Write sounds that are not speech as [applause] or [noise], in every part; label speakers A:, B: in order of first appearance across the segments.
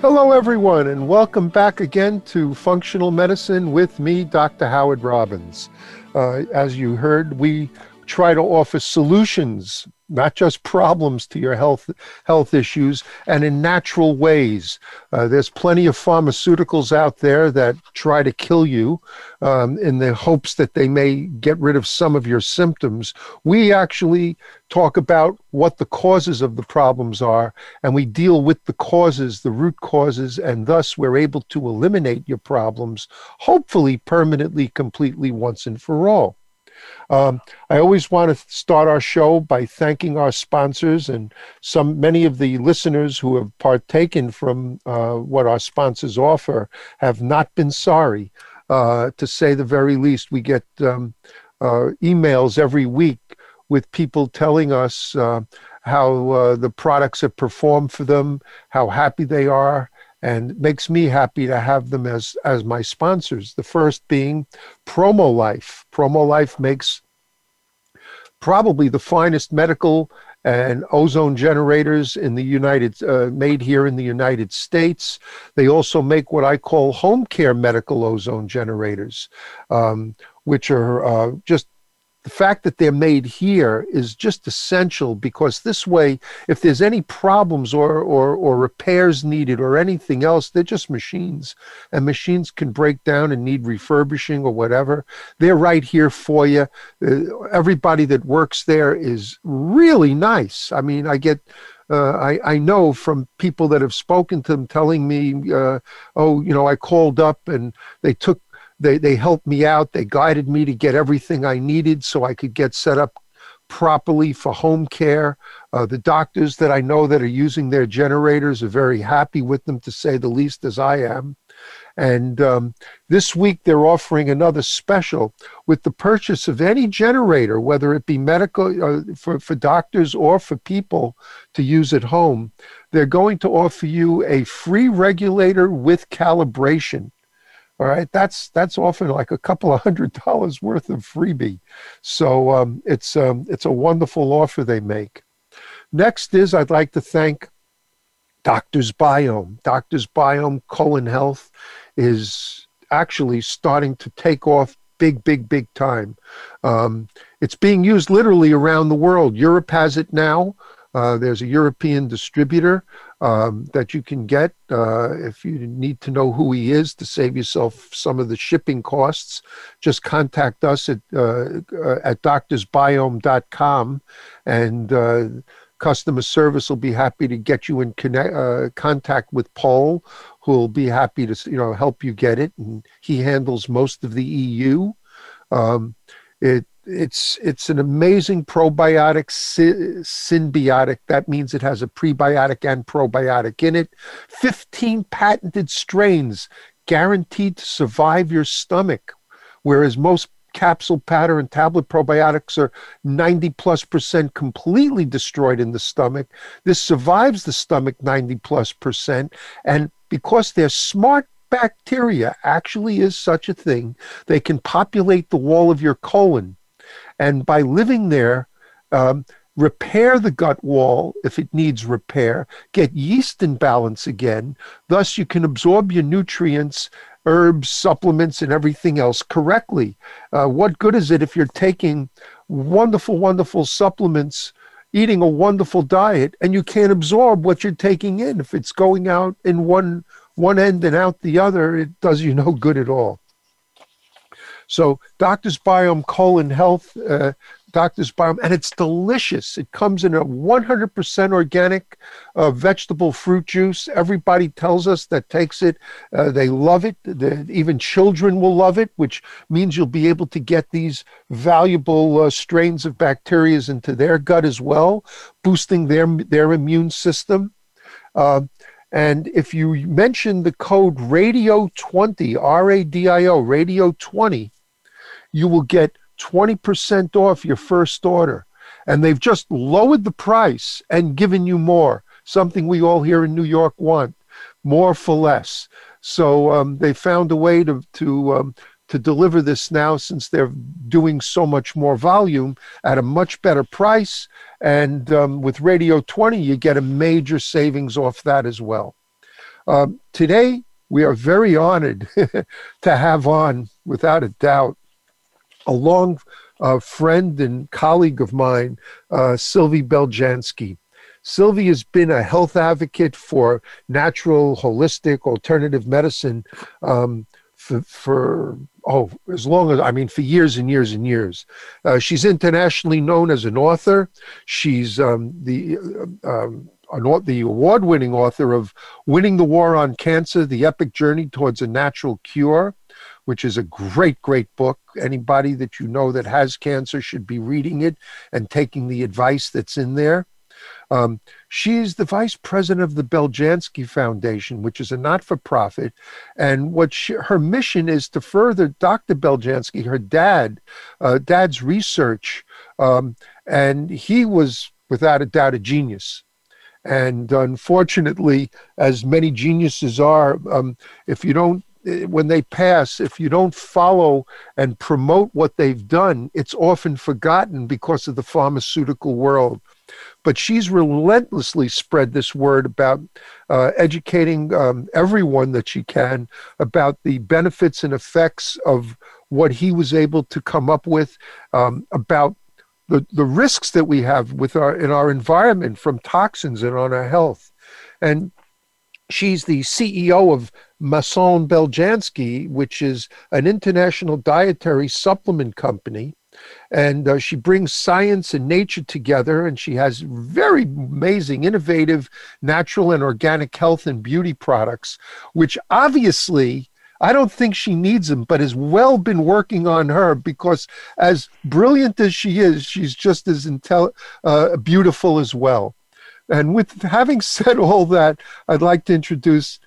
A: Hello, everyone, and welcome back again to Functional Medicine with me, Dr. Howard Robbins. Uh, as you heard, we try to offer solutions not just problems to your health health issues and in natural ways. Uh, there's plenty of pharmaceuticals out there that try to kill you um, in the hopes that they may get rid of some of your symptoms. We actually talk about what the causes of the problems are and we deal with the causes the root causes and thus we're able to eliminate your problems hopefully permanently completely once and for all um, I always want to start our show by thanking our sponsors and some many of the listeners who have partaken from uh, what our sponsors offer have not been sorry. Uh, to say the very least, we get um, uh, emails every week with people telling us uh, how uh, the products have performed for them, how happy they are, and makes me happy to have them as as my sponsors. The first being Promo Life. Promo Life makes probably the finest medical and ozone generators in the United uh, made here in the United States. They also make what I call home care medical ozone generators, um, which are uh, just the fact that they're made here is just essential because this way, if there's any problems or, or, or repairs needed or anything else, they're just machines. And machines can break down and need refurbishing or whatever. They're right here for you. Uh, everybody that works there is really nice. I mean, I get. Uh, I, I know from people that have spoken to them telling me, uh, oh, you know, I called up and they took they, they helped me out. They guided me to get everything I needed so I could get set up properly for home care. Uh, the doctors that I know that are using their generators are very happy with them, to say the least, as I am. And um, this week they're offering another special with the purchase of any generator, whether it be medical uh, for, for doctors or for people to use at home. They're going to offer you a free regulator with calibration. All right, that's that's often like a couple of hundred dollars worth of freebie. So um, it's um, it's a wonderful offer they make. Next is I'd like to thank Doctors Biome. Doctors Biome Colon Health is actually starting to take off big, big, big time. Um, it's being used literally around the world. Europe has it now. Uh, there's a European distributor um, that you can get uh, if you need to know who he is to save yourself some of the shipping costs. Just contact us at uh, at doctorsbiome.com and uh, customer service will be happy to get you in connect, uh, contact with Paul, who will be happy to you know help you get it, and he handles most of the EU. Um, it it's it's an amazing probiotic sy- symbiotic. That means it has a prebiotic and probiotic in it. 15 patented strains guaranteed to survive your stomach, whereas most capsule powder and tablet probiotics are 90 plus percent completely destroyed in the stomach. This survives the stomach 90 plus percent. And because they're smart bacteria, actually is such a thing, they can populate the wall of your colon and by living there, um, repair the gut wall if it needs repair, get yeast in balance again. Thus, you can absorb your nutrients, herbs, supplements, and everything else correctly. Uh, what good is it if you're taking wonderful, wonderful supplements? Eating a wonderful diet, and you can't absorb what you're taking in. If it's going out in one one end and out the other, it does you no good at all. So Doctor's Biome Colon Health, uh, Doctor's Biome, and it's delicious. It comes in a 100% organic uh, vegetable fruit juice. Everybody tells us that takes it, uh, they love it. The, even children will love it, which means you'll be able to get these valuable uh, strains of bacteria into their gut as well, boosting their their immune system. Uh, And if you mention the code radio 20, R A D I O, radio 20, you will get 20% off your first order. And they've just lowered the price and given you more, something we all here in New York want more for less. So um, they found a way to, to um, to deliver this now since they're doing so much more volume at a much better price. And um, with Radio 20, you get a major savings off that as well. Uh, today, we are very honored [laughs] to have on, without a doubt, a long uh, friend and colleague of mine, uh, Sylvie Beljanski. Sylvie has been a health advocate for natural, holistic, alternative medicine um, for, for oh, as long as I mean, for years and years and years. Uh, she's internationally known as an author. She's um, the uh, um, the award-winning author of "Winning the War on Cancer: The Epic Journey Towards a Natural Cure." Which is a great, great book. Anybody that you know that has cancer should be reading it and taking the advice that's in there. Um, she's the vice president of the Beljanski Foundation, which is a not for profit. And what she, her mission is to further Dr. Beljanski, her dad, uh, dad's research. Um, and he was, without a doubt, a genius. And unfortunately, as many geniuses are, um, if you don't when they pass, if you don't follow and promote what they've done, it's often forgotten because of the pharmaceutical world. But she's relentlessly spread this word about uh, educating um, everyone that she can about the benefits and effects of what he was able to come up with, um, about the, the risks that we have with our in our environment from toxins and on our health. And she's the CEO of Maison Beljanski, which is an international dietary supplement company and uh, she brings science and nature together and she has very amazing innovative natural and organic health and beauty products which obviously I don't think she needs them, but has well been working on her because, as brilliant as she is, she's just as intel- uh, beautiful as well. And with having [laughs] said all that, I'd like to introduce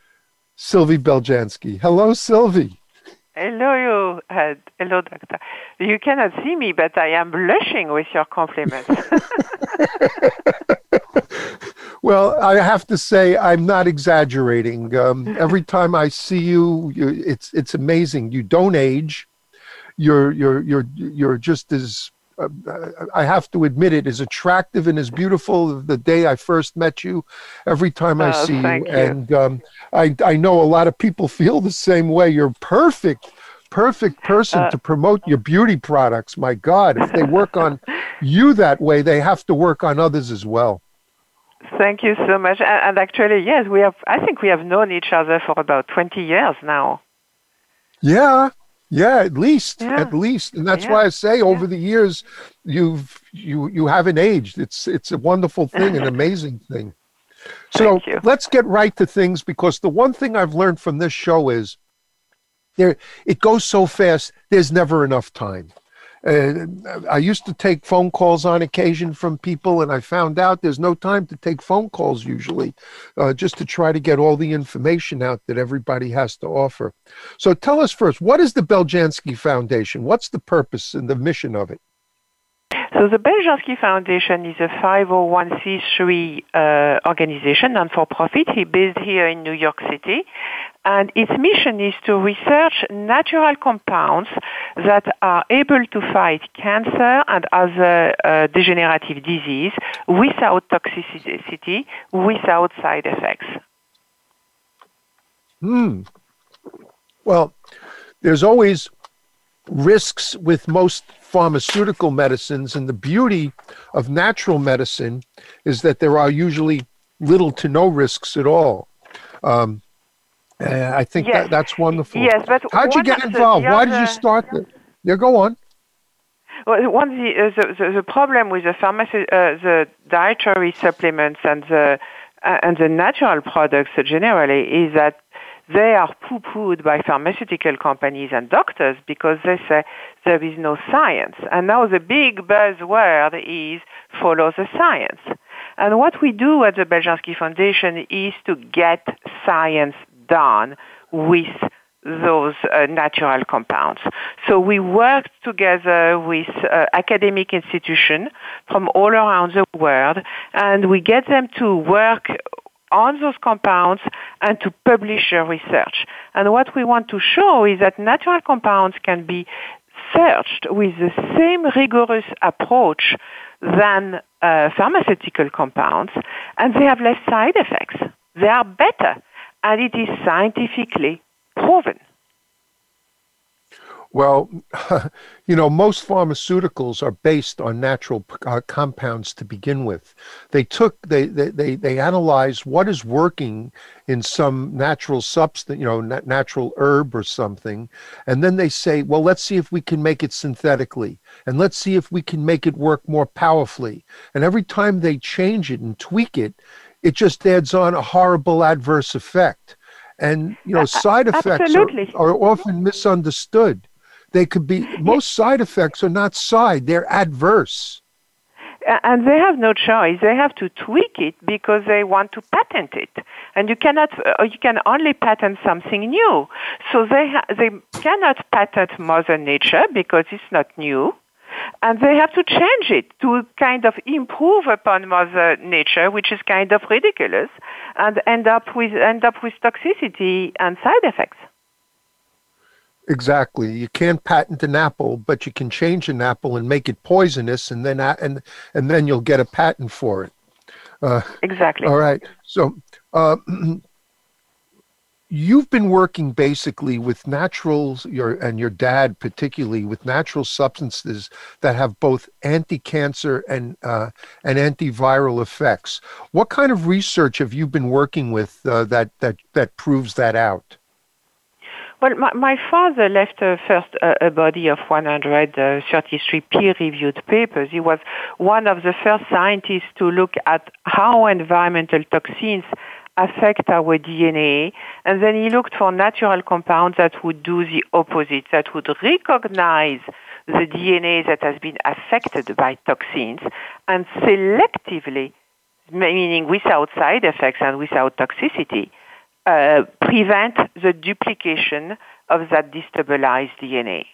A: Sylvie Beljanski. Hello, Sylvie.
B: Hello, you. Uh, hello, doctor. You cannot see me, but I am blushing with your compliments. [laughs]
A: well, I have to say I'm not exaggerating. Um, every time I see you, you, it's it's amazing. You don't age. You're you're you're you're just as I have to admit it, as attractive and as beautiful the day I first met you. Every time I
B: oh,
A: see you,
B: you,
A: and um, I I know a lot of people [laughs] feel the same way. You're perfect, perfect person uh, to promote your beauty products. My God, if they work on [laughs] you that way, they have to work on others as well.
B: Thank you so much. And, and actually, yes, we have. I think we have known each other for about twenty years now.
A: Yeah, yeah, at least, yeah. at least, and that's yeah. why I say over yeah. the years, you've you you haven't aged. It's it's a wonderful thing, an [laughs] amazing thing. So let's get right to things because the one thing I've learned from this show is there it goes so fast. There's never enough time. Uh, I used to take phone calls on occasion from people, and I found out there's no time to take phone calls usually, uh, just to try to get all the information out that everybody has to offer. So tell us first, what is the Beljanski Foundation? What's the purpose and the mission of it?
B: So the Beljanski Foundation is a 501c3 uh, organization, non-for-profit, He's based here in New York City. And its mission is to research natural compounds that are able to fight cancer and other uh, degenerative disease without toxicity, without side effects.
A: Hmm. Well, there's always risks with most pharmaceutical medicines, and the beauty of natural medicine is that there are usually little to no risks at all. Um, I think yes. that, that's wonderful.
B: Yes, but
A: how'd you get involved? Why did you start? The, yeah, go on.
B: Well, one the, uh, the, the, the problem with the pharmacy, uh, the dietary supplements and the uh, and the natural products generally is that they are poo-pooed by pharmaceutical companies and doctors because they say there is no science. And now the big buzzword is follow the science. And what we do at the Beljanski Foundation is to get science done with those uh, natural compounds. So we work together with uh, academic institutions from all around the world and we get them to work on those compounds and to publish your research. And what we want to show is that natural compounds can be searched with the same rigorous approach than uh, pharmaceutical compounds, and they have less side effects. They are better, and it is scientifically proven.
A: Well, [laughs] you know, most pharmaceuticals are based on natural uh, compounds to begin with. They took, they, they, they, they analyze what is working in some natural substance, you know, nat- natural herb or something. And then they say, well, let's see if we can make it synthetically. And let's see if we can make it work more powerfully. And every time they change it and tweak it, it just adds on a horrible adverse effect. And, you know, side [laughs] effects are, are often misunderstood they could be, most side effects are not side, they're adverse.
B: And they have no choice. They have to tweak it because they want to patent it. And you cannot, uh, you can only patent something new. So they, ha- they cannot patent Mother Nature because it's not new and they have to change it to kind of improve upon Mother Nature, which is kind of ridiculous, and end up with end up with toxicity and side effects.
A: Exactly. You can't patent an apple, but you can change an apple and make it poisonous, and then and and then you'll get a patent for it.
B: Uh, exactly.
A: All right. So uh, [clears throat] you've been working basically with naturals, your and your dad particularly with natural substances that have both anti-cancer and uh, and antiviral effects. What kind of research have you been working with uh, that that that proves that out?
B: Well, my, my father left uh, first uh, a body of 133 peer-reviewed papers. He was one of the first scientists to look at how environmental toxins affect our DNA, and then he looked for natural compounds that would do the opposite, that would recognize the DNA that has been affected by toxins and selectively, meaning without side effects and without toxicity, uh, prevent the duplication of that destabilized DNA.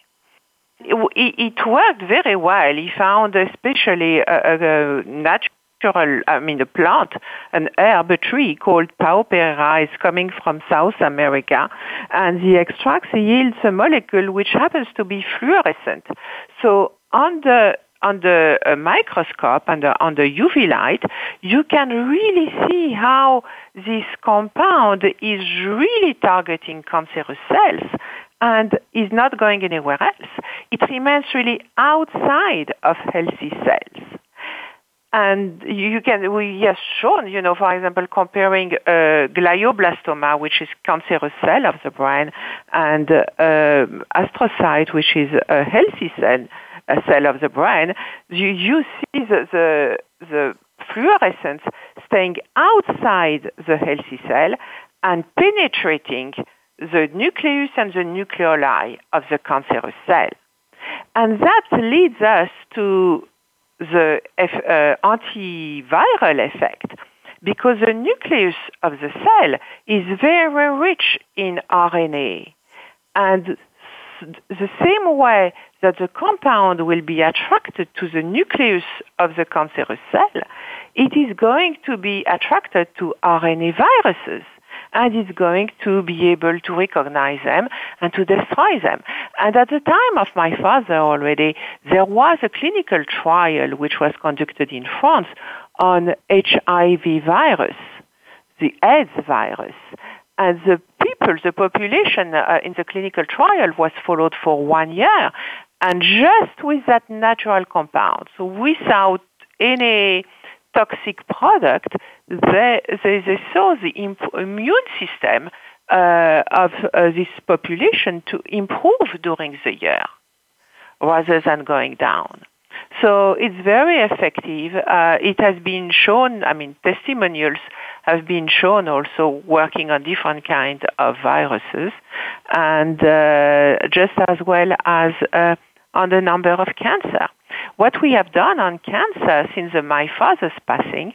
B: It, it, worked very well. He found especially a, a, natural, I mean, a plant, an herb, a tree called Pao is coming from South America, and the extracts yields a molecule which happens to be fluorescent. So on the under a microscope, under, under UV light, you can really see how this compound is really targeting cancerous cells and is not going anywhere else. It remains really outside of healthy cells. And you can, we have shown, you know, for example, comparing uh, glioblastoma, which is cancerous cell of the brain, and uh, astrocyte, which is a healthy cell, a cell of the brain, you, you see the, the, the fluorescence staying outside the healthy cell and penetrating the nucleus and the nucleoli of the cancerous cell. And that leads us to the uh, antiviral effect because the nucleus of the cell is very rich in RNA. And the same way that the compound will be attracted to the nucleus of the cancerous cell, it is going to be attracted to RNA viruses and it's going to be able to recognize them and to destroy them. And at the time of my father already, there was a clinical trial which was conducted in France on HIV virus, the AIDS virus. And the people, the population uh, in the clinical trial was followed for one year. And just with that natural compound, so without any toxic product, they, they, they saw the imp- immune system uh, of uh, this population to improve during the year rather than going down. So it's very effective. Uh, it has been shown, I mean, testimonials have been shown also working on different kinds of viruses and uh, just as well as uh, on the number of cancer. What we have done on cancer since my father's passing,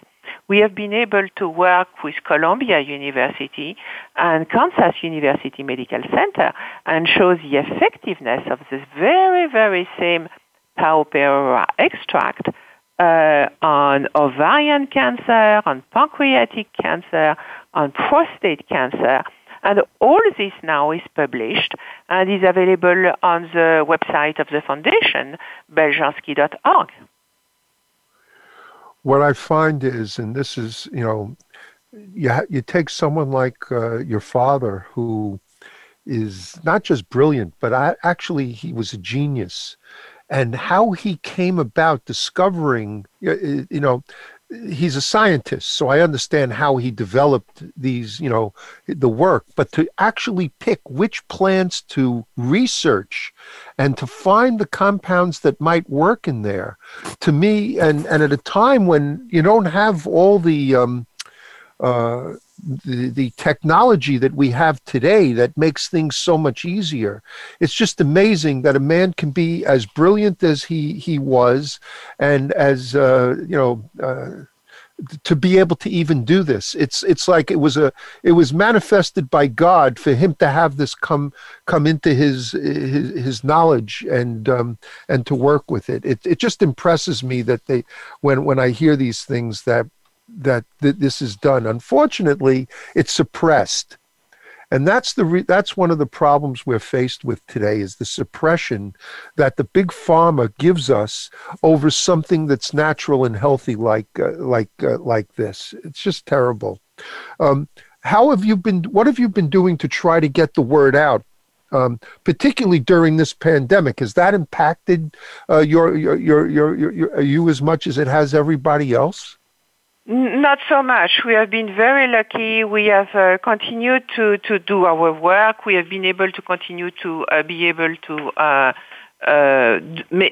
B: we have been able to work with Columbia University and Kansas University Medical Center and show the effectiveness of this very, very same Pereira extract uh, on ovarian cancer, on pancreatic cancer, on prostate cancer. And all this now is published and is available on the website of the foundation, beljanski.org.
A: What I find is, and this is, you know, you, ha- you take someone like uh, your father who is not just brilliant, but I, actually he was a genius and how he came about discovering, you know, he's a scientist, so I understand how he developed these, you know, the work, but to actually pick which plants to research and to find the compounds that might work in there, to me, and, and at a time when you don't have all the, um, uh, the, the technology that we have today that makes things so much easier. It's just amazing that a man can be as brilliant as he, he was and as, uh, you know, uh, to be able to even do this it's it's like it was a it was manifested by god for him to have this come come into his his, his knowledge and um and to work with it it it just impresses me that they when when i hear these things that that, that this is done. Unfortunately, it's suppressed. And that's the re- that's one of the problems we're faced with today is the suppression that the big pharma gives us over something that's natural and healthy like uh, like uh, like this. It's just terrible. Um, how have you been? What have you been doing to try to get the word out? Um, particularly during this pandemic, has that impacted uh, your, your, your, your, your, you as much as it has everybody else?
B: Not so much. We have been very lucky. We have uh, continued to, to do our work. We have been able to continue to uh, be able to uh, uh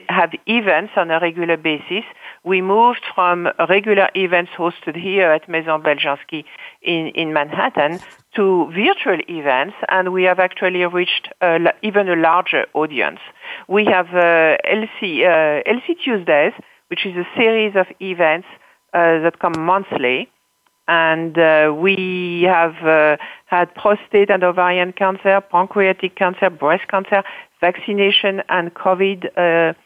B: have events on a regular basis. We moved from regular events hosted here at Maison Beljanski in, in Manhattan to virtual events, and we have actually reached even a larger audience. We have LC, LC Tuesdays, which is a series of events uh, that come monthly. And uh, we have uh, had prostate and ovarian cancer, pancreatic cancer, breast cancer, vaccination, and COVID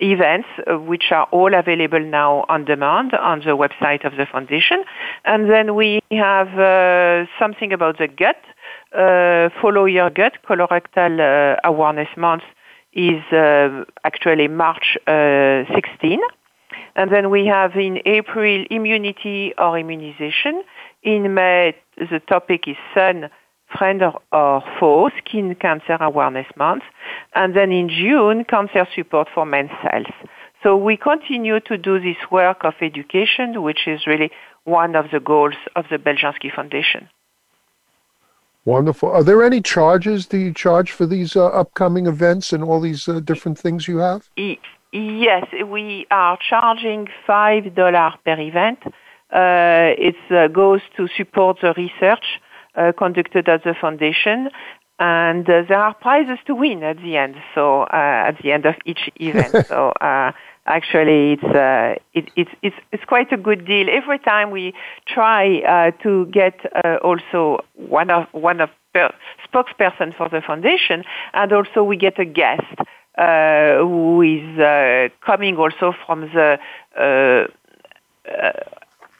B: events, uh, which are all available now on demand on the website of the foundation. And then we have uh, something about the gut. Uh, Follow Your Gut Colorectal Awareness Month is actually March 16. And then we have in April immunity or immunization. In May, the topic is sun, friend or, or foe, skin cancer awareness month. And then in June, cancer support for men's health. So we continue to do this work of education, which is really one of the goals of the Beljanski Foundation.
A: Wonderful. Are there any charges? Do you charge for these uh, upcoming events and all these uh, different things you have?
B: Yes, we are charging $5 per event. Uh, it uh, goes to support the research uh, conducted at the foundation, and uh, there are prizes to win at the end. So uh, at the end of each [laughs] event, so uh, actually it's it, it's it's it's quite a good deal. Every time we try to get also one of one of per- spokesperson for the foundation, and also we get a guest who is uh, coming also from the uh,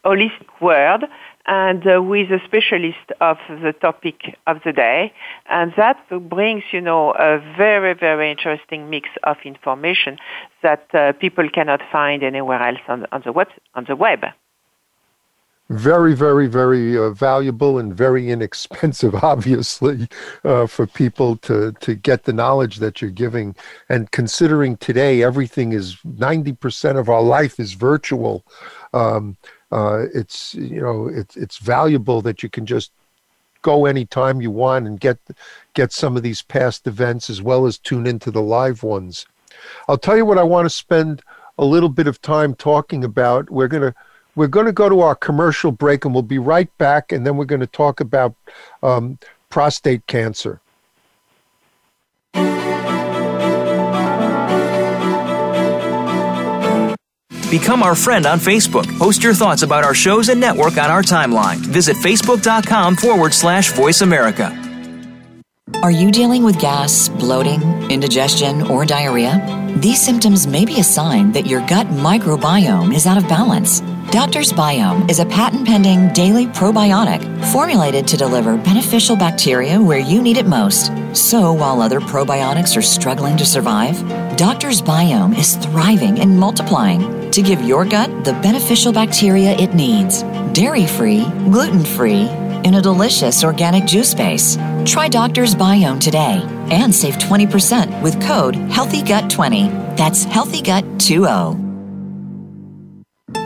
B: holistic world and uh, with a specialist of the topic of the day. And that brings, you know, a very, very interesting mix of information that uh, people cannot find anywhere else on, on, the, web, on the web
A: very, very, very uh, valuable and very inexpensive, [laughs] obviously, uh, for people to to get the knowledge that you're giving. And considering today everything is ninety percent of our life is virtual, um, uh, it's you know it's it's valuable that you can just go anytime you want and get get some of these past events as well as tune into the live ones. I'll tell you what I want to spend a little bit of time talking about. We're going to we're going to go to our commercial break and we'll be right back. And then we're going to talk about um, prostate cancer.
C: Become our friend on Facebook. Post your thoughts about our shows and network on our timeline. Visit facebook.com forward slash voice America.
D: Are you dealing with gas, bloating, indigestion, or diarrhea? These symptoms may be a sign that your gut microbiome is out of balance. Doctor's Biome is a patent pending daily probiotic formulated to deliver beneficial bacteria where you need it most. So while other probiotics are struggling to survive, Doctor's Biome is thriving and multiplying to give your gut the beneficial bacteria it needs. Dairy free, gluten free, in a delicious organic juice base. Try Doctor's Biome today and save 20% with code HEALTHYGUT20. That's HEALTHYGUT20.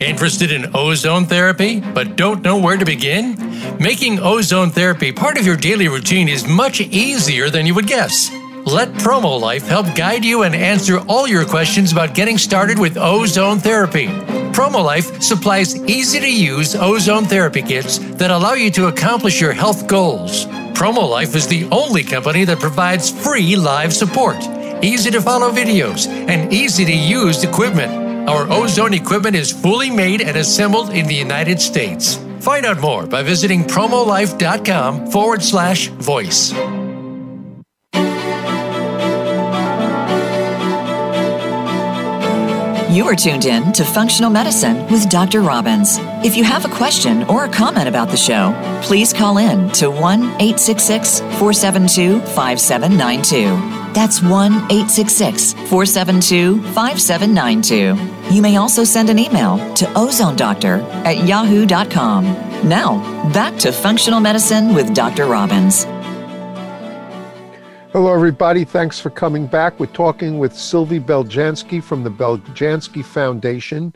E: Interested in ozone therapy, but don't know where to begin? Making ozone therapy part of your daily routine is much easier than you would guess. Let PromoLife help guide you and answer all your questions about getting started with ozone therapy. PromoLife supplies easy to use ozone therapy kits that allow you to accomplish your health goals. PromoLife is the only company that provides free live support, easy to follow videos, and easy to use equipment. Our ozone equipment is fully made and assembled in the United States. Find out more by visiting promolife.com forward slash voice.
D: You are tuned in to Functional Medicine with Dr. Robbins. If you have a question or a comment about the show, please call in to 1 866 472 5792. That's 1 866 472 5792. You may also send an email to ozonedoctor at yahoo.com. Now, back to functional medicine with Dr. Robbins.
A: Hello, everybody. Thanks for coming back. We're talking with Sylvie Beljanski from the Beljanski Foundation.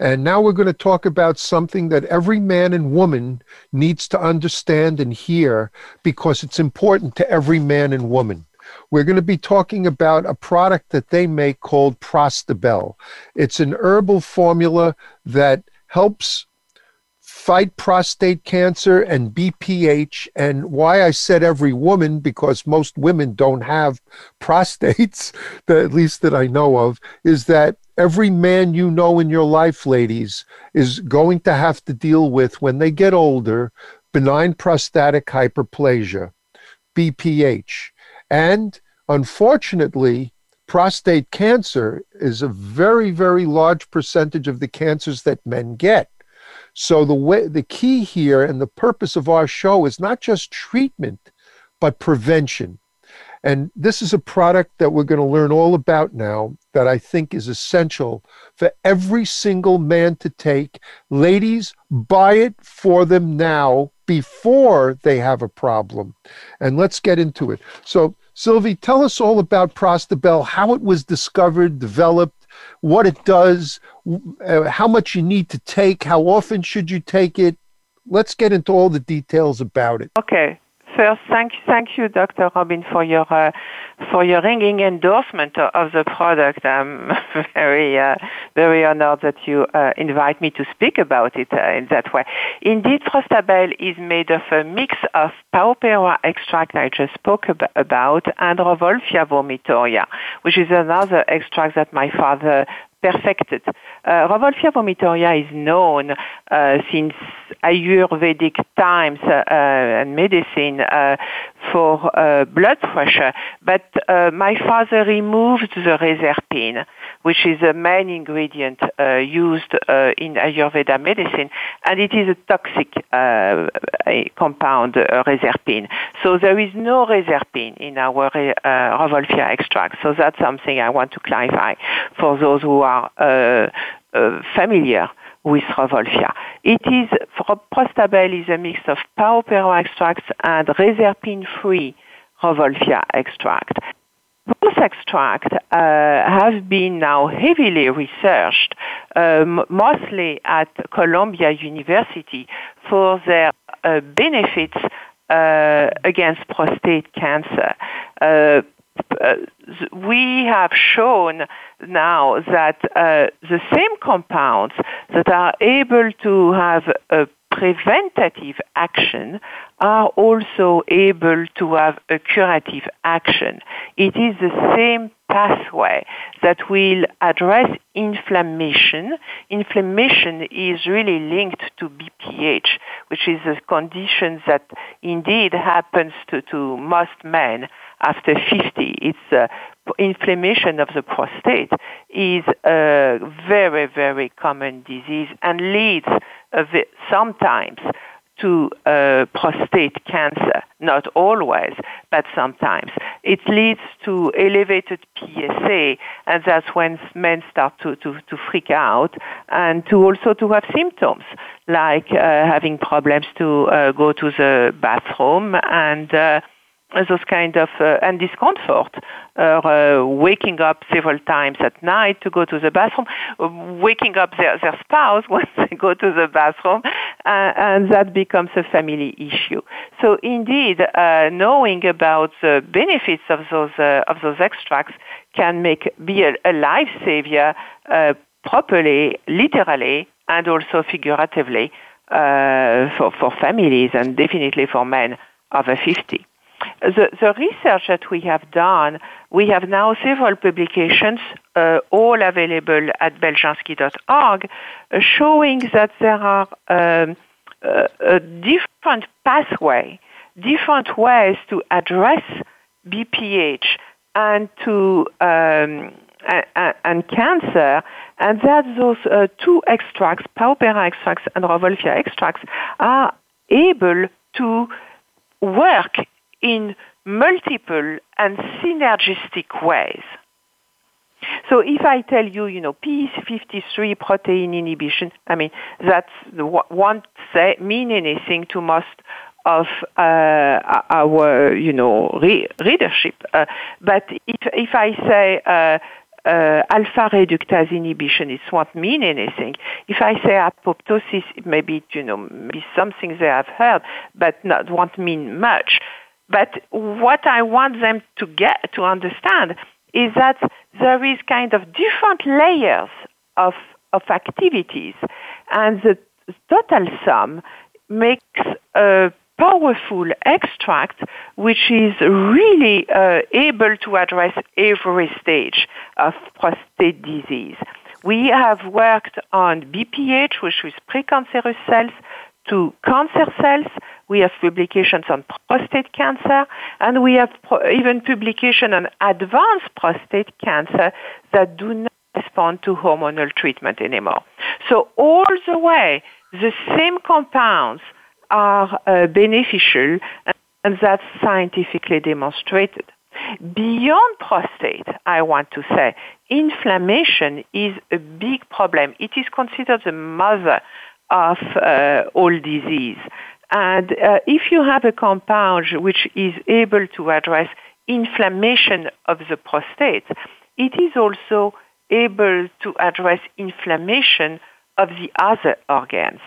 A: And now we're going to talk about something that every man and woman needs to understand and hear because it's important to every man and woman. We're going to be talking about a product that they make called Prostabel. It's an herbal formula that helps fight prostate cancer and BPH. And why I said every woman, because most women don't have [laughs] prostates, at least that I know of, is that every man you know in your life, ladies, is going to have to deal with when they get older benign prostatic hyperplasia, BPH. And unfortunately, prostate cancer is a very, very large percentage of the cancers that men get. So the way the key here and the purpose of our show is not just treatment, but prevention. And this is a product that we're going to learn all about now that I think is essential for every single man to take. Ladies, buy it for them now before they have a problem. And let's get into it. So, Sylvie, tell us all about Prostabel, how it was discovered, developed, what it does, uh, how much you need to take, how often should you take it. Let's get into all the details about it.
B: Okay. First, thank thank you, Dr. Robin, for your uh, for your ringing endorsement of the product. I'm [laughs] very uh, very honored that you uh, invite me to speak about it uh, in that way. Indeed, Prostabel is made of a mix of Pao pereira extract I just spoke ab- about and Rauwolfia vomitoria, which is another extract that my father perfected. Uh, Rauwolfia vomitoria is known uh, since Ayurvedic times uh, and medicine uh, for uh, blood pressure, but uh, my father removed the reserpine, which is the main ingredient used in Ayurveda medicine, and it is a toxic compound, reserpine. So there is no reserpine in our Rauwolfia extract. So that's something I want to clarify for those who are familiar with Rauwolfia. It is, Prostabel is a mix of Pao pereira extracts and reserpine-free Rauwolfia extract. Both extracts uh, have been now heavily researched uh, mostly at Columbia University, for their uh, benefits uh, against prostate cancer. Uh, we have shown now that uh, the same compounds that are able to have a preventative action are also able to have a curative action. It is the same pathway that will address inflammation. Inflammation is really linked to BPH, which is a condition that indeed happens to, to most men after 50. It's uh, inflammation of the prostate is a very, very common disease and leads sometimes to uh, prostate cancer, not always, but sometimes. It leads to elevated PSA, and that's when men start to, to, to freak out and to also to have symptoms like uh, having problems to uh, go to the bathroom and uh, those kind of uh, and discomfort, or uh, waking up several times at night to go to the bathroom, waking up their, their spouse [laughs] when they go to the bathroom, uh, and that becomes a family issue. So indeed, uh, knowing about the benefits of those uh, of those extracts can make be a, a life savior uh, properly, literally, and also figuratively for for families and definitely for men over 50 the, the research that we have done, we have now several publications, uh, all available at beljanski.org, uh, showing that there are um, uh, a different pathway, different ways to address BPH and to um, and, cancer, and that those uh, two extracts, Pao pereira extracts and Rauwolfia extracts, are able to work in multiple and synergistic ways. So if I tell you, you know, p53 protein inhibition, I mean, that's won't say mean anything to most of uh, our, you know, re- readership. Uh, but if if I say uh, uh, alpha reductase inhibition, it won't mean anything. If I say apoptosis, maybe you know, maybe something they have heard, but not won't mean much. But what I want them to get to understand is that there is kind of different layers of of activities, and the total sum makes a powerful extract which is really uh, able to address every stage of prostate disease. We have worked on BPH, which is precancerous cells, to cancer cells. We have publications on prostate cancer, and we have pro- even publication on advanced prostate cancer that do not respond to hormonal treatment anymore. So all the way, the same compounds are uh, beneficial, and, and that's scientifically demonstrated. Beyond prostate, I want to say, inflammation is a big problem. It is considered the mother of uh, all disease. And uh, if you have a compound which is able to address inflammation of the prostate, it is also able to address inflammation of the other organs.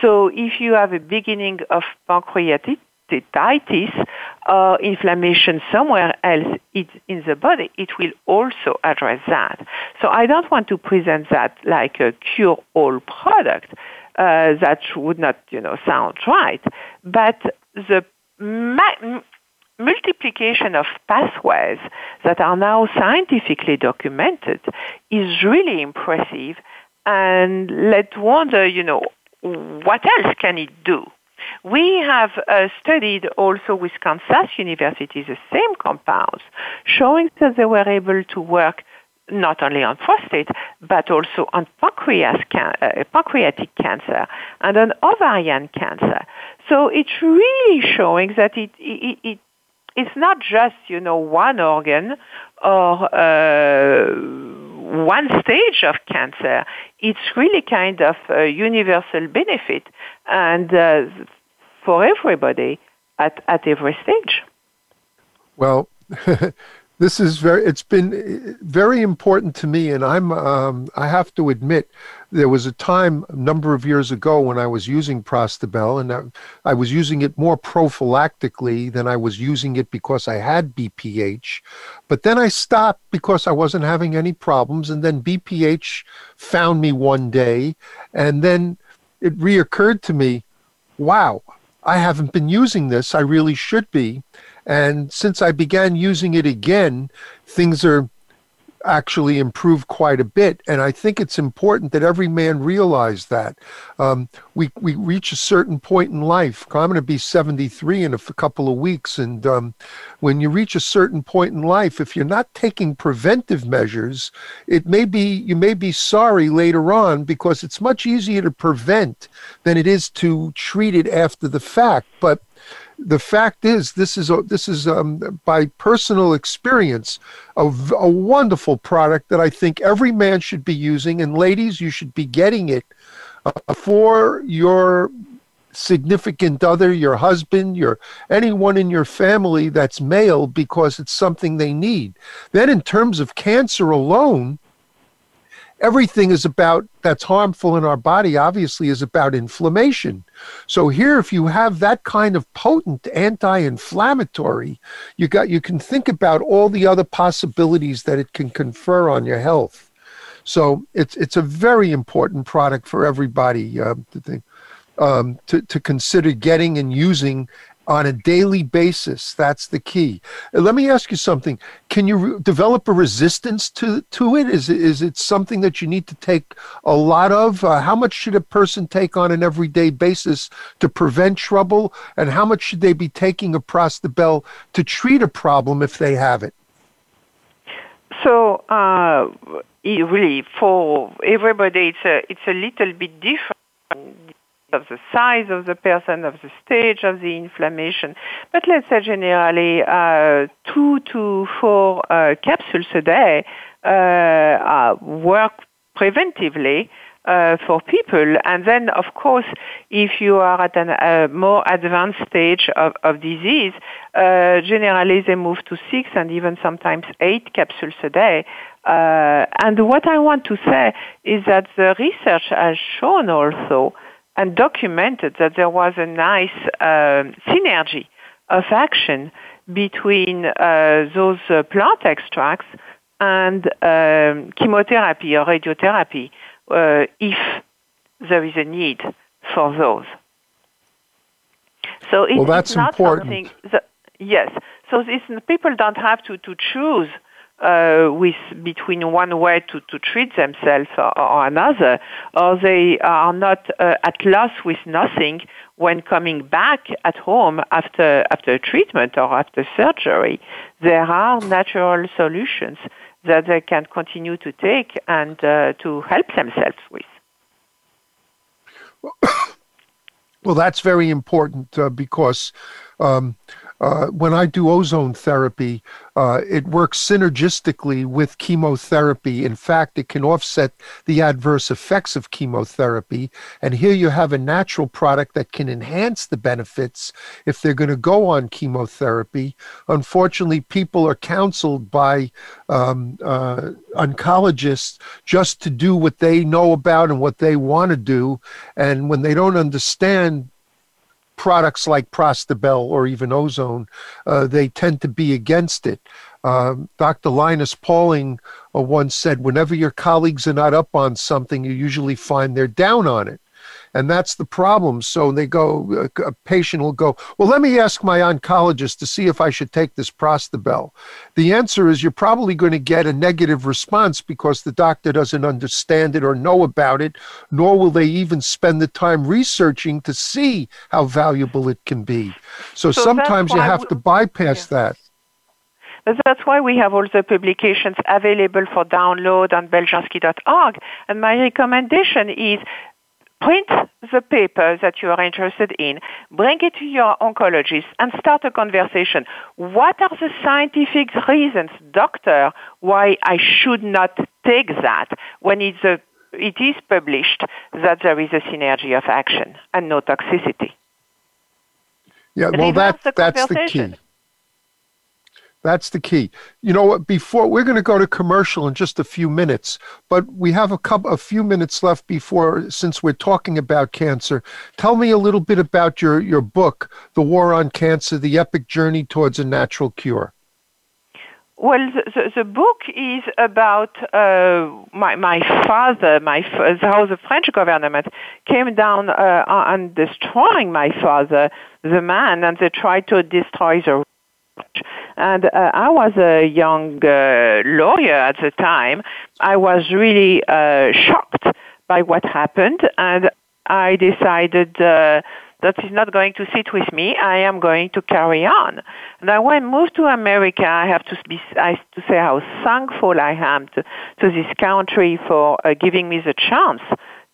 B: So if you have a beginning of pancreatitis or inflammation somewhere else in the body, it will also address that. So I don't want to present that like a cure-all product, uh, that would not, you know, sound right. But the ma- multiplication of pathways that are now scientifically documented is really impressive. And let's wonder, you know, what else can it do? We have uh, studied also with Kansas University the same compounds, showing that they were able to work not only on prostate, but also on pancreas can- uh, pancreatic cancer and on ovarian cancer. So it's really showing that it, it, it it's not just you know one organ or uh, one stage of cancer. It's really kind of a universal benefit and uh, for everybody at, at every stage.
A: Well, [laughs] this is very it's been very important to me and i'm um, i have to admit there was a time a number of years ago when I was using Prostabel, and I, I, was using it more prophylactically than I was using it because I had BPH. But then I stopped because I wasn't having any problems, and then BPH found me one day, and then it reoccurred to me, wow, I haven't been using this. I really should be. And since I began using it again, things are actually improved quite a bit. And I think it's important that every man realize that. Um, we, we reach a certain point in life. I'm going to be 73 in a couple of weeks. And um, when you reach a certain point in life, if you're not taking preventive measures, it may be, you may be sorry later on because it's much easier to prevent than it is to treat it after the fact. But the fact is, this is a, this is um, by personal experience a, a wonderful product that I think every man should be using, and ladies, you should be getting it uh, for your significant other, your husband, your anyone in your family that's male because it's something they need. Then, in terms of cancer alone, everything is about that's harmful in our body obviously is about inflammation. So here if you have that kind of potent anti-inflammatory you got you can think about all the other possibilities that it can confer on your health. So it's it's a very important product for everybody uh, to think um, to, to consider getting and using on a daily basis. That's the key. Uh, let me ask you something. Can you re- develop a resistance to, to it? Is, it? is it something that you need to take a lot of? Uh, how much should a person take on an everyday basis to prevent trouble? And how much should they be taking of Prostabel to treat a problem if they have it?
B: So, uh, really, for everybody, it's a, it's a little bit different of the size of the person, of the stage of the inflammation. But let's say generally uh, two to four uh, capsules a day uh, work preventively uh, for people. And then, of course, if you are at a uh, more advanced stage of, of disease, uh, generally they move to six and even sometimes eight capsules a day. and what I want to say is that the research has shown also and documented that there was a nice uh, synergy of action between uh, those uh, plant extracts and um, chemotherapy or radiotherapy uh, if there is a need for those.
A: So it's, well, that's not important. something.
B: That, yes. So this, people don't have to, to choose uh, with between one way to, to treat themselves or, or another, or they are not uh, at loss with nothing when coming back at home after after treatment or after surgery. There are natural solutions that they can continue to take and uh, to help themselves with. [coughs]
A: Well, that's very important uh, because um, uh, when I do ozone therapy, uh, it works synergistically with chemotherapy. In fact, it can offset the adverse effects of chemotherapy. And here you have a natural product that can enhance the benefits if they're going to go on chemotherapy. Unfortunately, people are counseled by um, uh, oncologists just to do what they know about and what they want to do. And when they don't understand products like Prostabel or even ozone, uh, they tend to be against it. Um, Dr. Linus Pauling uh, once said, whenever your colleagues are not up on something, you usually find they're down on it. And that's the problem. So they go, a patient will go, Well, let me ask my oncologist to see if I should take this Prostabel. The answer is you're probably going to get a negative response because the doctor doesn't understand it or know about it, nor will they even spend the time researching to see how valuable it can be. So, so sometimes you have we, to bypass yeah. that.
B: That's why we have all the publications available for download on beljanski.org. And my recommendation is print the paper that you are interested in, bring it to your oncologist, and start a conversation. What are the scientific reasons, doctor, why I should not take that when it's a, it is published that there is a synergy of action and no toxicity?
A: Yeah, well, that, that's the key. That's the key. You know what? Before we're going to go to commercial in just a few minutes, but we have a couple, a few minutes left before, since we're talking about cancer. Tell me a little bit about your your book, "The War on Cancer: The Epic Journey Towards a Natural Cure."
B: Well, the, the, the, book is about uh, my, my father, my how the French government came down uh, on destroying my father, the man, and they tried to destroy the and uh, I was a young uh, lawyer at the time. I was really uh, shocked by what happened, and I decided uh, that is not going to sit with me. I am going to carry on. And when I moved to America, I have to be I have to say how thankful I am to, to this country for uh, giving me the chance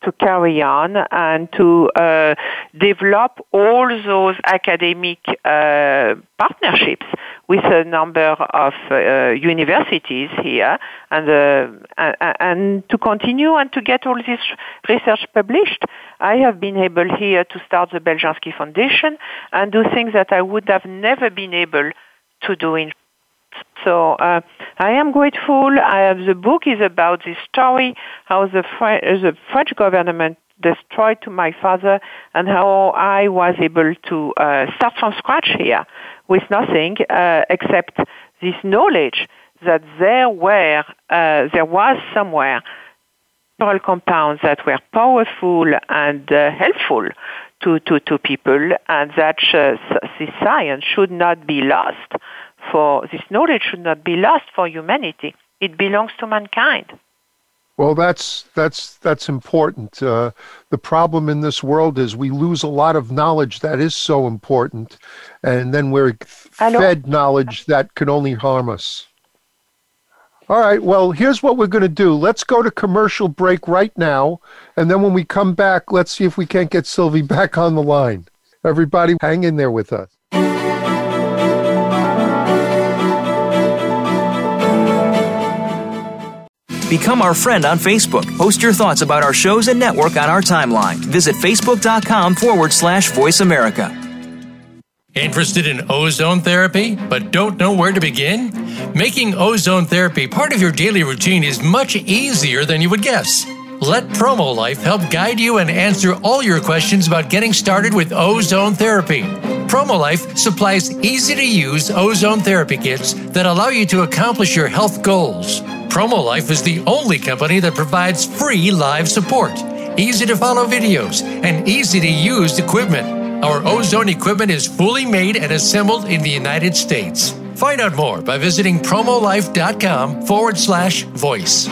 B: to carry on and to uh, develop all those academic uh, partnerships with a number of uh, universities here and, uh, and to continue and to get all this research published. I have been able here to start the Beljanski Foundation and do things that I would have never been able to do in so uh, I am grateful. I the book is about this story, how the, Fre- the French government destroyed to my father and how I was able to uh, start from scratch here with nothing uh, except this knowledge that there were, uh, there was somewhere several compounds that were powerful and uh, helpful to, to, to people and that uh, this science should not be lost for this knowledge should not be lost for humanity. It belongs to mankind.
A: Well, that's that's that's important. Uh, the problem in this world is we lose a lot of knowledge that is so important, and then we're fed knowledge that can only harm us. All right. Well, here's what we're going to do. Let's go to commercial break right now, and then when we come back, let's see if we can't get Sylvie [laughs] back on the line. Everybody, hang in there with us.
C: Become our friend on Facebook. Post your thoughts about our shows and network on our timeline. Visit facebook.com forward slash voice America.
E: Interested in ozone therapy, but don't know where to begin? Making ozone therapy part of your daily routine is much easier than you would guess. Let PromoLife help guide you and answer all your questions about getting started with ozone therapy. PromoLife supplies easy to use ozone therapy kits that allow you to accomplish your health goals. PromoLife is the only company that provides free live support, easy to follow videos, and easy to use equipment. Our ozone equipment is fully made and assembled in the United States. Find out more by visiting promolife.com forward slash voice.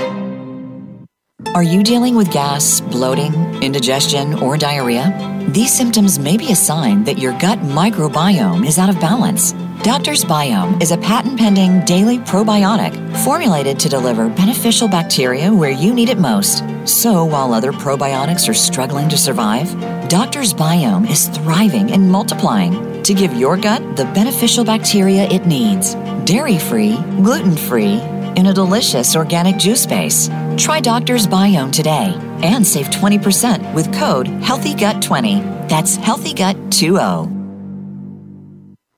D: Are you dealing with gas, bloating, indigestion, or diarrhea? These symptoms may be a sign that your gut microbiome is out of balance. Doctor's Biome is a patent pending daily probiotic formulated to deliver beneficial bacteria where you need it most. So while other probiotics are struggling to survive, Doctor's Biome is thriving and multiplying to give your gut the beneficial bacteria it needs. Dairy free, gluten free, in a delicious organic juice base. Try Doctor's Biome today and save 20% with code HEALTHYGUT20. That's HEALTHYGUT20.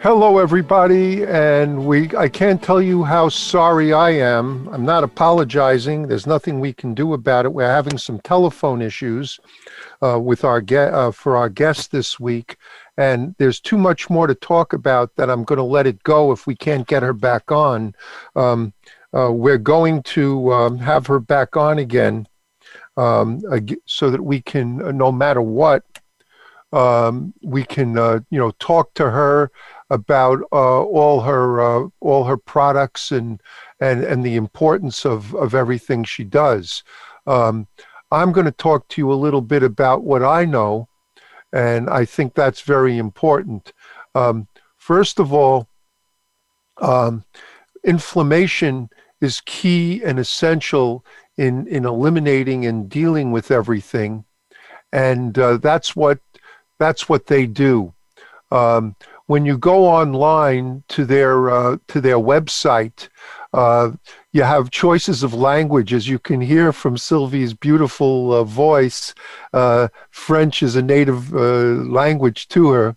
A: Hello, everybody, and we. I can't tell you how sorry I am. I'm not apologizing. There's nothing we can do about it. We're having some telephone issues uh, with our get uh, for our guest this week, and there's too much more to talk about that I'm going to let it go if we can't get her back on. Um, uh, we're going to um, have her back on again um, so that we can, uh, no matter what, um, we can, uh, you know, talk to her about uh, all her uh, all her products and and and the importance of of everything she does. Um, I'm going to talk to you a little bit about what I know, and I think that's very important. Um, first of all, um, inflammation is key and essential in in eliminating and dealing with everything, and uh, that's what that's what they do. Um, when you go online to their uh, to their website, uh, you have choices of languages. you can hear from Sylvie's beautiful uh, voice. Uh, French is a native uh, language to her,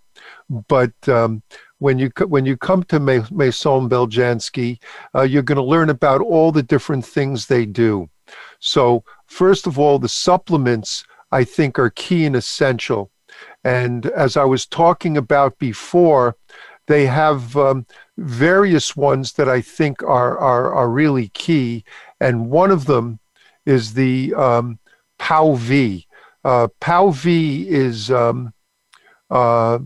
A: but um, when you when you come to Maison Beljanski, uh, you're going to learn about all the different things they do. So, first of all, the supplements I think are key and essential. And as I was talking about before, they have um, various ones that I think are, are, are really key. And one of them is the um, Pao V. Uh, Pao V is um, uh,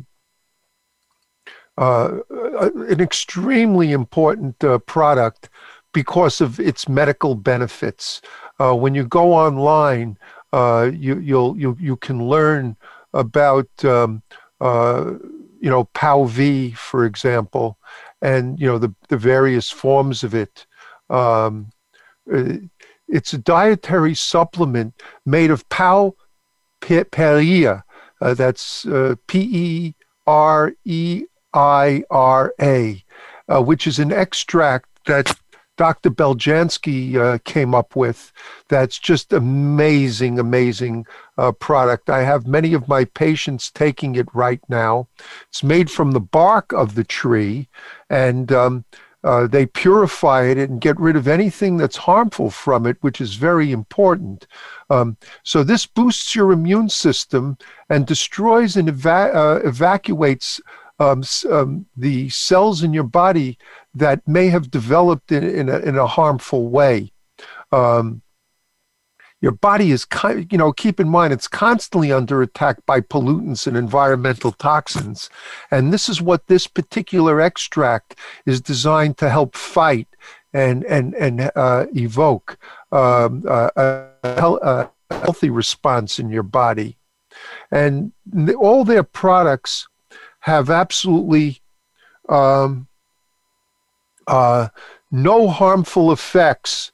A: uh, an extremely important uh, product because of its medical benefits. Uh, when you go online, uh, you, you'll, you, you can learn about um, uh, you know V, for example, and you know the the various forms of it. Um, uh, it's a dietary supplement made of Pao Pereira. Uh, that's uh, P E R E I R A, uh, which is an extract that Dr. Beljanski uh, came up with that's just amazing, amazing uh, product. I have many of my patients taking it right now. It's made from the bark of the tree, and um, uh, they purify it and get rid of anything that's harmful from it, which is very important. Um, so this boosts your immune system and destroys and eva- uh, evacuates um, um, the cells in your body that may have developed in, in, a, in a harmful way. Um, your body is, you know, keep in mind, it's constantly under attack by pollutants and environmental toxins. And this is what this particular extract is designed to help fight and, and, and uh, evoke um, a, a, healthy response in your body. And all their products have absolutely um, uh, no harmful effects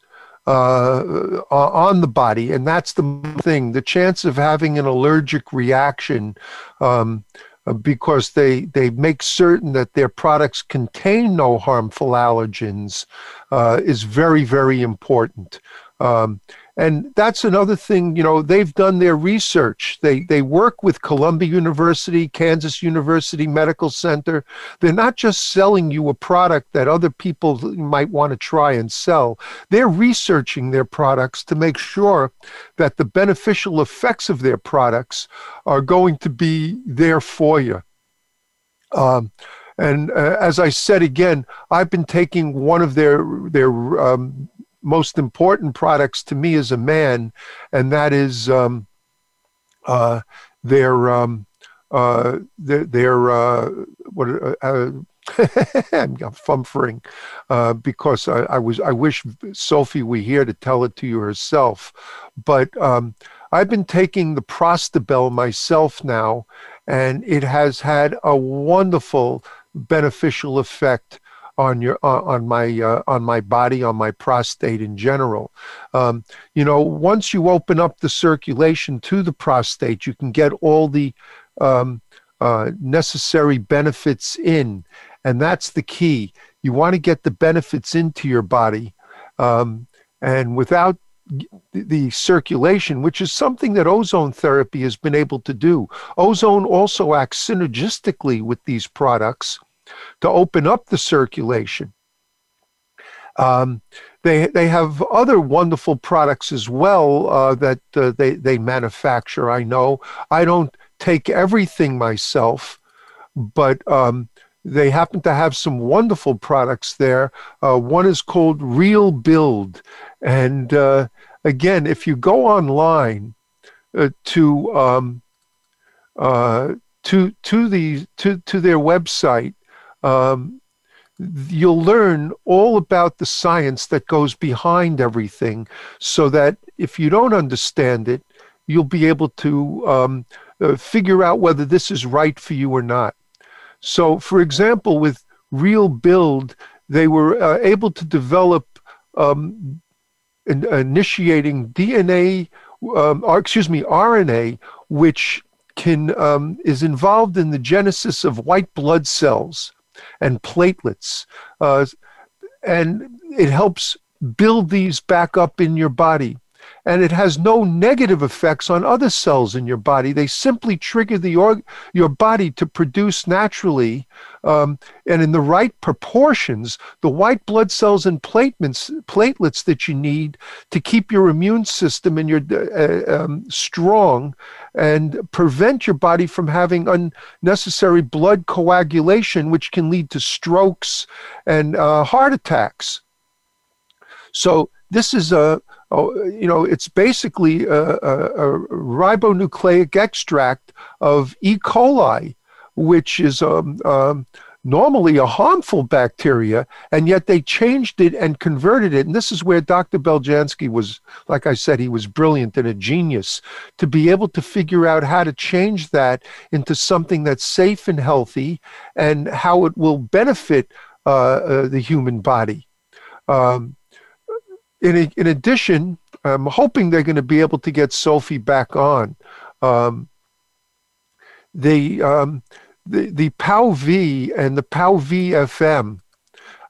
A: uh, on the body, and that's the thing. The chance of having an allergic reaction, um, uh, because they they make certain that their products contain no harmful allergens, uh, is very very important. Um, and that's another thing you know they've done their research. They they work with columbia university kansas university medical center. They're not just selling you a product that other people might want to try and sell. They're researching their products to make sure that the beneficial effects of their products are going to be there for you. Um, and uh, as I said again, I've been taking one of their their um, most important products to me as a man, and that is um, uh, their um, uh, their, their uh, what uh, uh [laughs] I'm fumfering uh, because I, I, was I wish Sophie were here to tell it to you herself, but um, I've been taking the Prostabel myself now, and it has had a wonderful beneficial effect on your uh, on my uh, on my body on my prostate in general um, you know once you open up the circulation to the prostate you can get all the um, uh, necessary benefits in and that's the key you want to get the benefits into your body um, and without the circulation, which is something that ozone therapy has been able to do. Ozone also acts synergistically with these products to open up the circulation. Um, they they have other wonderful products as well uh, that uh, they they manufacture. I know I don't take everything myself, but um, they happen to have some wonderful products there. Uh, one is called Real Build. And uh, again, if you go online uh, to, um, uh, to, to, the, to, to their website, um, you'll learn all about the science that goes behind everything so that if you don't understand it, you'll be able to um, uh, figure out whether this is right for you or not. So, for example, with Real Build, they were uh, able to develop um, in, initiating DNA, um, or excuse me, RNA, which can um, is involved in the genesis of white blood cells and platelets, uh, and it helps build these back up in your body and it has no negative effects on other cells in your body. They simply trigger the org- your body to produce naturally um, and in the right proportions the white blood cells and platelets, platelets that you need to keep your immune system and your uh, um, strong and prevent your body from having unnecessary blood coagulation, which can lead to strokes and uh, heart attacks. So this is a oh, you know, it's basically a, a, a, ribonucleic extract of E. coli, which is um, um, normally a harmful bacteria, and yet they changed it and converted it. And this is where Dr. Beljanski was, like I said, he was brilliant and a genius to be able to figure out how to change that into something that's safe and healthy and how it will benefit uh, uh, the human body. Um, in, in addition, I'm hoping they're going to be able to get Sophie back on. Um, the, um, the, the Pao V and the Pao VFM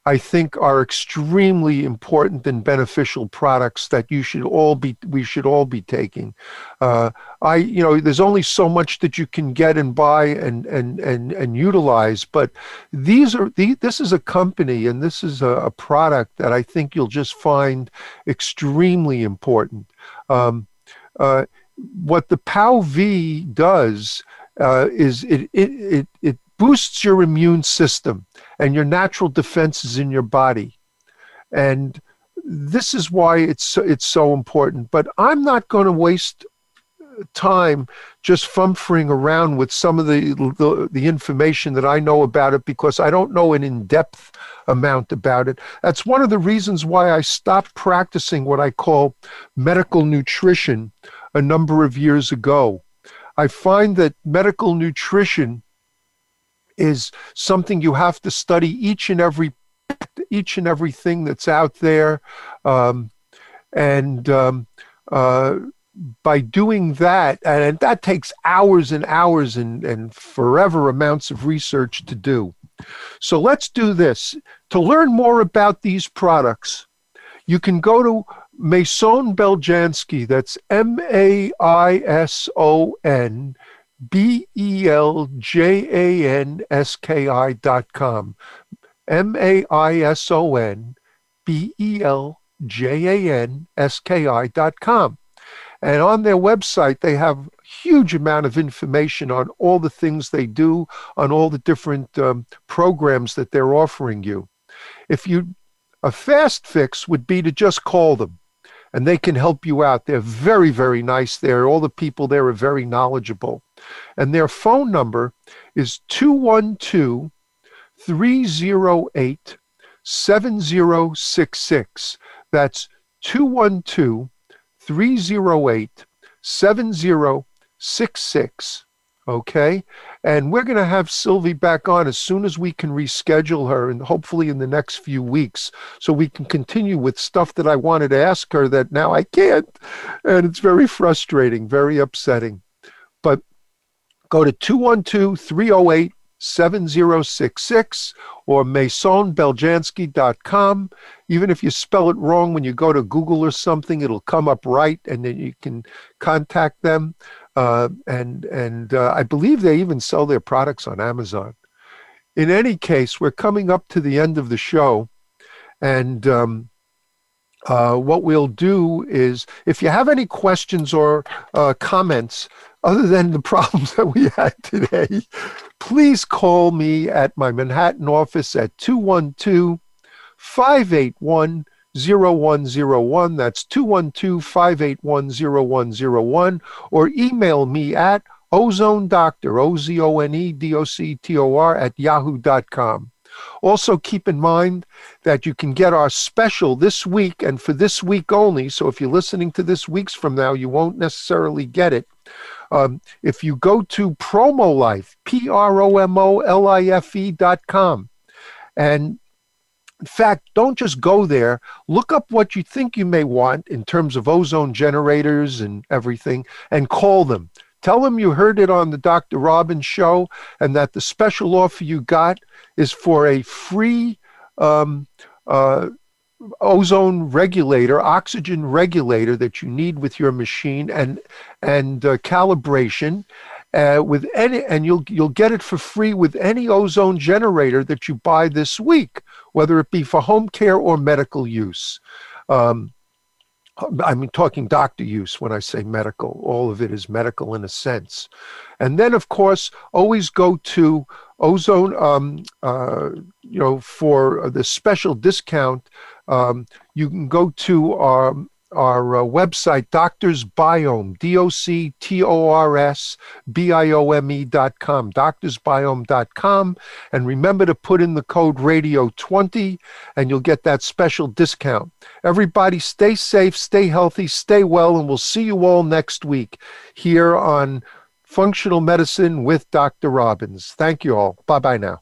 A: I think are extremely important and beneficial products that you should all be we should all be taking. Uh, I you know there's only so much that you can get and buy and and and and utilize, but these are the, this is a company and this is a, a, product that I think you'll just find extremely important. Um, uh, what the Pao V does uh, is it, it it it boosts your immune system and your natural defenses in your body. And this is why it's it's so important. But I'm not going to waste time just fumfering around with some of the, the, the information that I know about it because I don't know an in-depth amount about it. That's one of the reasons why I stopped practicing what I call medical nutrition a number of years ago. I find that medical nutrition is something you have to study each and every each and everything that's out there. Um, and um, uh, by doing that and that takes hours and hours and, and forever amounts of research to do. So let's do this. To learn more about these products you can go to maison beljanski that's m-a-i-s-o-n B E L J A N S K I dot com. M A I S O N B E L J A N S K I dot com. And on their website, they have huge amount of information on all the things they do, on all the different um, programs that they're offering you. If you, a fast fix would be to just call them and they can help you out. They're very, very nice there. All the people there are very knowledgeable. And their phone number is 212 308 7066. That's 212 308 7066. Okay. And we're going to have Sylvie back on as soon as we can reschedule her and hopefully in the next few weeks so we can continue with stuff that I wanted to ask her that now I can't. And it's very frustrating, very upsetting. Go to 212 308 7066 or maisonbeljanski.com. Even if you spell it wrong when you go to Google or something, it'll come up right and then you can contact them. Uh, and and uh, I believe they even sell their products on Amazon. In any case, we're coming up to the end of the show. And um, uh, what we'll do is if you have any questions or uh, comments, other than the [laughs] problems that we had today, please call me at my Manhattan office at 212 581 0101. That's 212 581 0101. Or email me at ozone doctor, O Z O N E D O C T O R, at yahoo.com. Also, keep in mind that you can get our special this week and for this week only. So, if you're listening to this week's from now, you won't necessarily get it. Um, if you go to PromoLife, P R O M O L I F E dot com, and in fact, don't just go there. Look up what you think you may want in terms of ozone generators and everything and call them. Tell them you heard it on the Dr. Robbins show and that the special offer you got is for a free um, uh, ozone regulator, oxygen regulator that you need with your machine and and uh, calibration. Uh, with any, and you'll you'll get it for free with any ozone generator that you buy this week, whether it be for home care or medical use. Um, I'm talking doctor use when I say medical. All of it is medical in a sense. And then, of course, always go to ozone, um, uh, you know, for the special discount. Um, you can go to our our uh, website, Doctors Biome, D O C T O R S B I O M E dot com, doctorsbiome.com. And remember to put in the code radio20 and you'll get that special discount. Everybody, stay safe, stay healthy, stay well, and we'll see you all next week here on Functional Medicine with Dr. Robbins. Thank you all. Bye bye now.